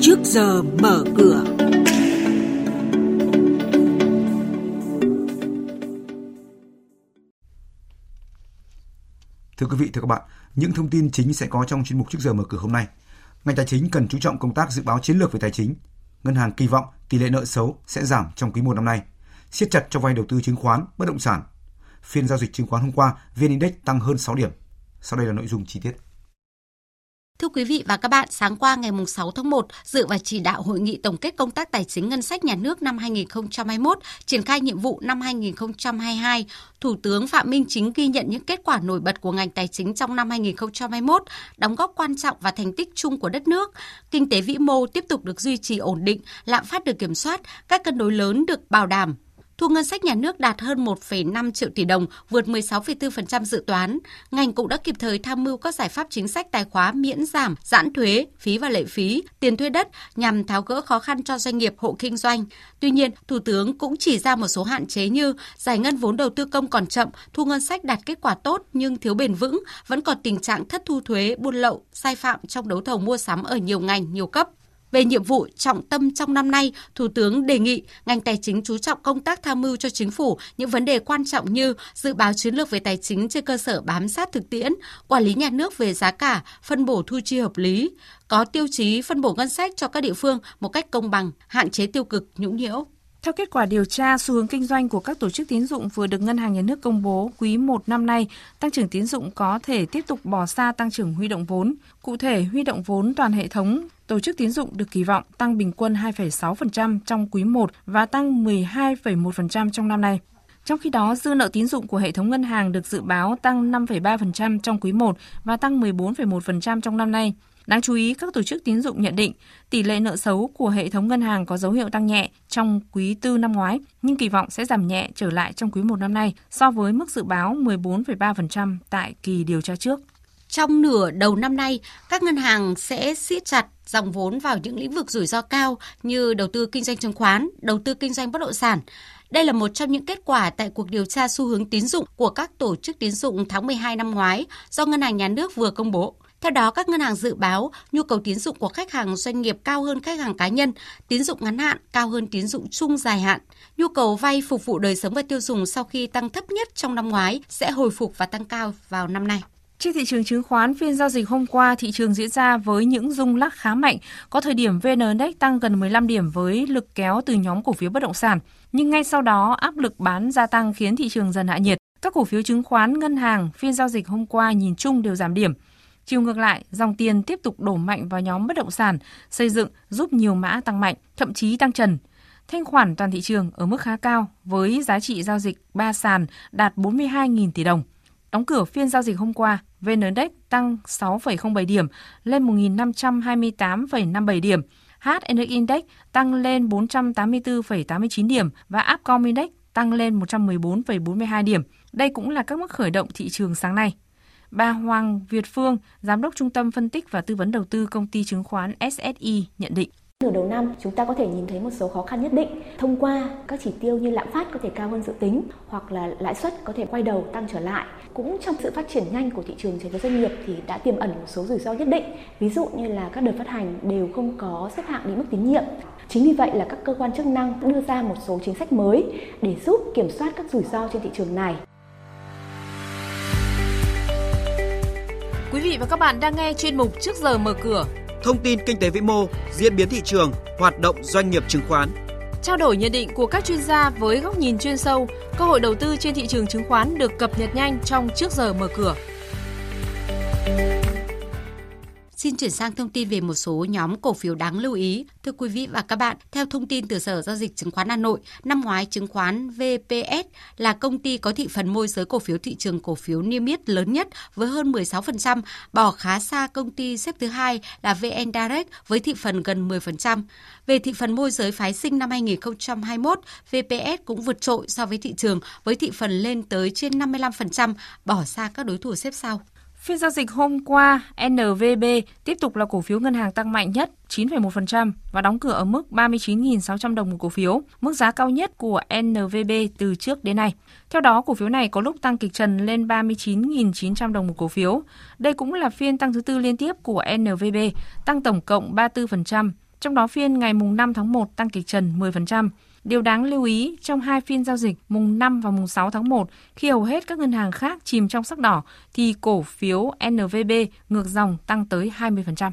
trước giờ mở cửa. Thưa quý vị, thưa các bạn, những thông tin chính sẽ có trong chuyên mục trước giờ mở cửa hôm nay. Ngành tài chính cần chú trọng công tác dự báo chiến lược về tài chính. Ngân hàng kỳ vọng tỷ lệ nợ xấu sẽ giảm trong quý 1 năm nay. Siết chặt cho vay đầu tư chứng khoán, bất động sản. Phiên giao dịch chứng khoán hôm qua, VN Index tăng hơn 6 điểm. Sau đây là nội dung chi tiết. Thưa quý vị và các bạn, sáng qua ngày 6 tháng 1, dự và chỉ đạo hội nghị tổng kết công tác tài chính ngân sách nhà nước năm 2021, triển khai nhiệm vụ năm 2022, Thủ tướng Phạm Minh Chính ghi nhận những kết quả nổi bật của ngành tài chính trong năm 2021, đóng góp quan trọng và thành tích chung của đất nước. Kinh tế vĩ mô tiếp tục được duy trì ổn định, lạm phát được kiểm soát, các cân đối lớn được bảo đảm, Thu ngân sách nhà nước đạt hơn 1,5 triệu tỷ đồng, vượt 16,4% dự toán. Ngành cũng đã kịp thời tham mưu các giải pháp chính sách tài khóa miễn giảm, giãn thuế, phí và lệ phí, tiền thuê đất nhằm tháo gỡ khó khăn cho doanh nghiệp hộ kinh doanh. Tuy nhiên, Thủ tướng cũng chỉ ra một số hạn chế như giải ngân vốn đầu tư công còn chậm, thu ngân sách đạt kết quả tốt nhưng thiếu bền vững, vẫn còn tình trạng thất thu thuế, buôn lậu, sai phạm trong đấu thầu mua sắm ở nhiều ngành, nhiều cấp. Về nhiệm vụ trọng tâm trong năm nay, Thủ tướng đề nghị ngành tài chính chú trọng công tác tham mưu cho chính phủ những vấn đề quan trọng như dự báo chiến lược về tài chính trên cơ sở bám sát thực tiễn, quản lý nhà nước về giá cả, phân bổ thu chi hợp lý, có tiêu chí phân bổ ngân sách cho các địa phương một cách công bằng, hạn chế tiêu cực, nhũng nhiễu. Theo kết quả điều tra, xu hướng kinh doanh của các tổ chức tín dụng vừa được Ngân hàng Nhà nước công bố quý 1 năm nay, tăng trưởng tín dụng có thể tiếp tục bỏ xa tăng trưởng huy động vốn. Cụ thể, huy động vốn toàn hệ thống tổ chức tín dụng được kỳ vọng tăng bình quân 2,6% trong quý 1 và tăng 12,1% trong năm nay. Trong khi đó, dư nợ tín dụng của hệ thống ngân hàng được dự báo tăng 5,3% trong quý 1 và tăng 14,1% trong năm nay. Đáng chú ý, các tổ chức tín dụng nhận định tỷ lệ nợ xấu của hệ thống ngân hàng có dấu hiệu tăng nhẹ trong quý tư năm ngoái, nhưng kỳ vọng sẽ giảm nhẹ trở lại trong quý 1 năm nay so với mức dự báo 14,3% tại kỳ điều tra trước. Trong nửa đầu năm nay, các ngân hàng sẽ siết chặt dòng vốn vào những lĩnh vực rủi ro cao như đầu tư kinh doanh chứng khoán, đầu tư kinh doanh bất động sản. Đây là một trong những kết quả tại cuộc điều tra xu hướng tín dụng của các tổ chức tín dụng tháng 12 năm ngoái do Ngân hàng Nhà nước vừa công bố. Theo đó, các ngân hàng dự báo nhu cầu tín dụng của khách hàng doanh nghiệp cao hơn khách hàng cá nhân, tín dụng ngắn hạn cao hơn tín dụng chung dài hạn. Nhu cầu vay phục vụ đời sống và tiêu dùng sau khi tăng thấp nhất trong năm ngoái sẽ hồi phục và tăng cao vào năm nay. Trên thị trường chứng khoán, phiên giao dịch hôm qua, thị trường diễn ra với những rung lắc khá mạnh. Có thời điểm VN Index tăng gần 15 điểm với lực kéo từ nhóm cổ phiếu bất động sản. Nhưng ngay sau đó, áp lực bán gia tăng khiến thị trường dần hạ nhiệt. Các cổ phiếu chứng khoán, ngân hàng, phiên giao dịch hôm qua nhìn chung đều giảm điểm. Chiều ngược lại, dòng tiền tiếp tục đổ mạnh vào nhóm bất động sản, xây dựng giúp nhiều mã tăng mạnh, thậm chí tăng trần. Thanh khoản toàn thị trường ở mức khá cao với giá trị giao dịch 3 sàn đạt 42.000 tỷ đồng. Đóng cửa phiên giao dịch hôm qua, VN Index tăng 6,07 điểm lên 1.528,57 điểm. HNX Index tăng lên 484,89 điểm và Upcom Index tăng lên 114,42 điểm. Đây cũng là các mức khởi động thị trường sáng nay. Bà Hoàng Việt Phương, Giám đốc Trung tâm Phân tích và Tư vấn Đầu tư Công ty Chứng khoán SSI nhận định. Nửa đầu năm, chúng ta có thể nhìn thấy một số khó khăn nhất định thông qua các chỉ tiêu như lạm phát có thể cao hơn dự tính hoặc là lãi suất có thể quay đầu tăng trở lại. Cũng trong sự phát triển nhanh của thị trường trái phiếu doanh nghiệp thì đã tiềm ẩn một số rủi ro nhất định. Ví dụ như là các đợt phát hành đều không có xếp hạng định mức tín nhiệm. Chính vì vậy là các cơ quan chức năng đưa ra một số chính sách mới để giúp kiểm soát các rủi ro trên thị trường này. Quý vị và các bạn đang nghe chuyên mục Trước giờ mở cửa. Thông tin kinh tế vĩ mô, diễn biến thị trường, hoạt động doanh nghiệp chứng khoán. Trao đổi nhận định của các chuyên gia với góc nhìn chuyên sâu, cơ hội đầu tư trên thị trường chứng khoán được cập nhật nhanh trong Trước giờ mở cửa. Xin chuyển sang thông tin về một số nhóm cổ phiếu đáng lưu ý. Thưa quý vị và các bạn, theo thông tin từ Sở Giao dịch Chứng khoán Hà Nội, năm ngoái chứng khoán VPS là công ty có thị phần môi giới cổ phiếu thị trường cổ phiếu niêm yết lớn nhất với hơn 16%, bỏ khá xa công ty xếp thứ hai là VN Direct với thị phần gần 10%. Về thị phần môi giới phái sinh năm 2021, VPS cũng vượt trội so với thị trường với thị phần lên tới trên 55%, bỏ xa các đối thủ xếp sau. Phiên giao dịch hôm qua, NVB tiếp tục là cổ phiếu ngân hàng tăng mạnh nhất 9,1% và đóng cửa ở mức 39.600 đồng một cổ phiếu, mức giá cao nhất của NVB từ trước đến nay. Theo đó, cổ phiếu này có lúc tăng kịch trần lên 39.900 đồng một cổ phiếu. Đây cũng là phiên tăng thứ tư liên tiếp của NVB, tăng tổng cộng 34%. trong đó phiên ngày mùng 5 tháng 1 tăng kịch trần 10%. Điều đáng lưu ý, trong hai phiên giao dịch mùng 5 và mùng 6 tháng 1, khi hầu hết các ngân hàng khác chìm trong sắc đỏ, thì cổ phiếu NVB ngược dòng tăng tới 20%.